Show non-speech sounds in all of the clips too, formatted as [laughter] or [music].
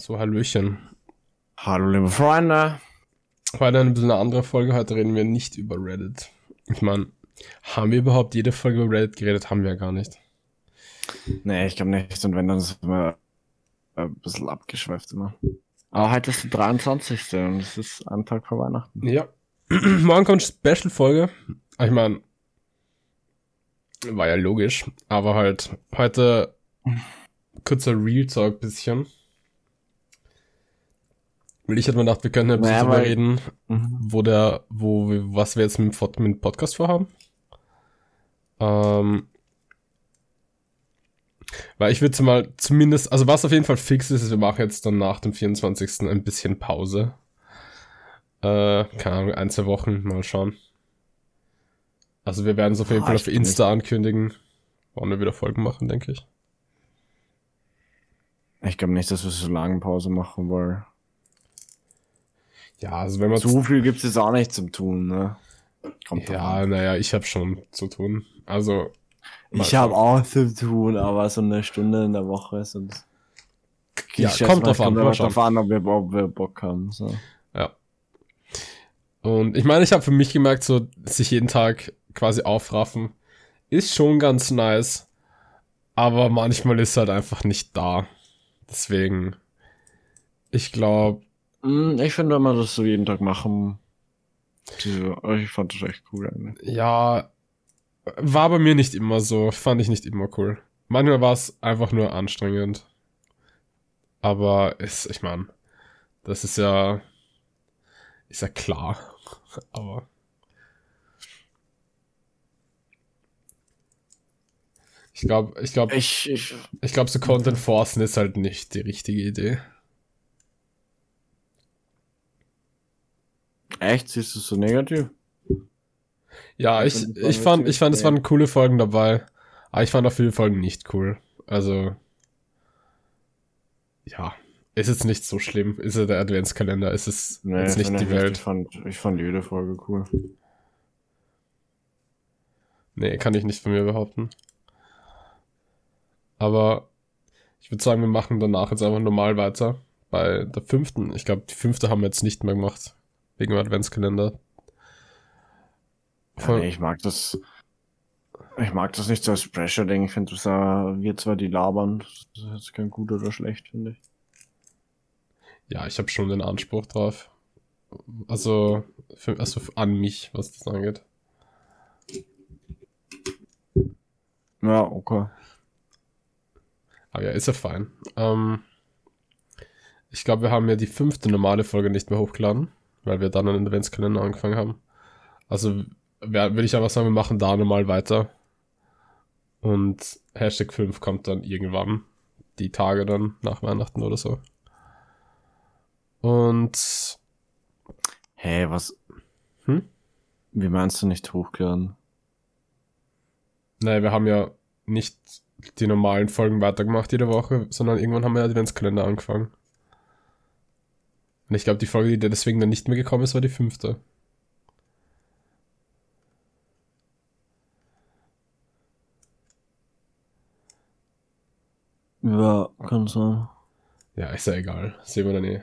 So, Hallöchen. Hallo, liebe Freunde. Heute ein bisschen eine andere Folge. Heute reden wir nicht über Reddit. Ich meine, haben wir überhaupt jede Folge über Reddit geredet? Haben wir ja gar nicht. Nee, ich glaube nicht. Und wenn, dann sind wir ein bisschen abgeschweift immer. Aber heute ist der 23. und es ist ein Tag vor Weihnachten. Ja. [clears throat] Morgen kommt Special-Folge. Ich meine, war ja logisch. Aber halt heute kurzer Real Talk bisschen. Weil ich hätte mir gedacht, wir können ein bisschen Naja, drüber reden, Mhm. wo der, wo, wir- was wir jetzt mit, dem Podcast vorhaben. Ähm, weil ich würde mal zumindest, also was auf jeden Fall fix ist, ist, wir machen jetzt dann nach dem 24. ein bisschen Pause. Äh, keine Ahnung, ein, zwei Wochen, mal schauen. Also wir werden es auf jeden Ah, Fall auf Insta ankündigen, wann wir wieder Folgen machen, denke ich. Ich glaube nicht, dass wir so lange Pause machen, weil Ja, also wenn man so viel gibt es jetzt auch nicht zum Tun, ne? Kommt drauf Ja, naja, ich habe schon zu tun. Also, Ich habe auch zu tun, aber so eine Stunde in der Woche ist und Ja, kommt drauf an, Kommt drauf an, ob wir, ob wir Bock haben. So. Ja. Und ich meine, ich habe für mich gemerkt, so sich jeden Tag quasi aufraffen, ist schon ganz nice. Aber manchmal ist halt einfach nicht da. Deswegen, ich glaube, Ich finde, wenn wir das so jeden Tag machen, diese, ich fand das echt cool eigentlich. ja, war bei mir nicht immer so. Fand ich nicht immer cool. Manchmal war es einfach nur anstrengend. Aber ist, ich meine, das ist ja, ist ja klar. [laughs] Aber ich glaube, ich glaube, Ich, ich, ich glaube, so Content forcen ist halt nicht die richtige Idee. Echt, siehst du so negativ? Ja, ich, ich fand, ich fand, es waren coole Folgen dabei. Aber ich fand auch viele Folgen nicht cool. Also, ja, ist jetzt nicht so schlimm. Ist ja der Adventskalender, ist es jetzt nicht die Welt. Ich fand, ich fand jede Folge cool. Nee, kann ich nicht von mir behaupten. Aber ich würde sagen, wir machen danach jetzt einfach normal weiter. Bei der fünften, ich glaube, die fünfte haben wir jetzt nicht mehr gemacht. Wegen dem Adventskalender. Ja, nee, ich mag das. Ich mag das nicht so als Pressure-Ding. Ich finde, das äh, wir zwar die labern. Das ist jetzt kein gut oder schlecht, finde ich. Ja, ich habe schon den Anspruch drauf. Also, für, also an mich, was das angeht. Ja, okay. Aber ja, ist ja fein. Ähm, ich glaube, wir haben ja die fünfte normale Folge nicht mehr hochgeladen, weil wir dann einen Adventskalender angefangen haben. Also würde ich einfach sagen, wir machen da normal weiter. Und Hashtag 5 kommt dann irgendwann. Die Tage dann nach Weihnachten oder so. Und Hey, was? Hm? Wie meinst du nicht hochladen? naja, wir haben ja nicht die normalen Folgen weitergemacht jede Woche, sondern irgendwann haben wir Adventskalender angefangen. Und ich glaube, die Folge, die deswegen dann nicht mehr gekommen ist, war die fünfte. Ja, kann sein. Ja, ist ja egal. Sehen wir dann eh.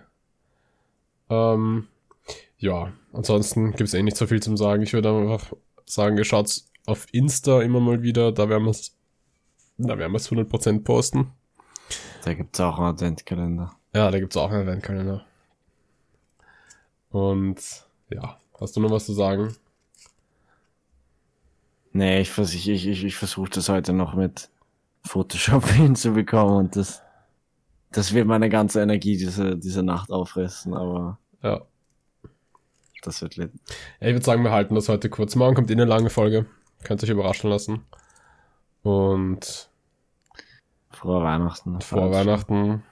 Ähm, ja, ansonsten gibt's eh nicht so viel zum Sagen. Ich würde einfach sagen, ihr schaut's auf Insta immer mal wieder. Da werden wir's, da werden wir's 100% posten. Da gibt's auch einen Adventkalender. Ja, da gibt's auch einen Eventkalender. Und ja, hast du noch was zu sagen? Nee, ich versuche ich, ich, ich versuch das heute noch mit Photoshop [laughs] hinzubekommen und das, das wird meine ganze Energie diese, diese Nacht auffressen, aber Ja. das wird lit. Ja, ich würde sagen, wir halten das heute kurz. Morgen kommt eh eine lange Folge. Könnt euch überraschen lassen. Und Frohe Weihnachten. vor Weihnachten.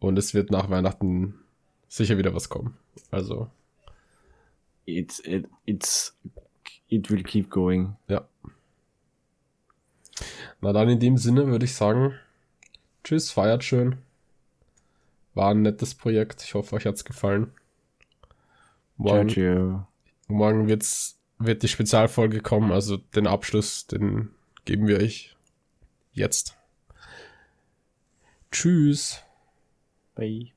Und es wird nach Weihnachten sicher wieder was kommen. Also, It's, it, it's, it will keep going. ja. Na dann in dem Sinne würde ich sagen, tschüss, feiert schön. War ein nettes Projekt. Ich hoffe, euch hat's gefallen. Morgen, Ciao, ciao. morgen wird's, wird die Spezialfolge kommen, also den Abschluss, den geben wir euch jetzt. Tschüss. Bye.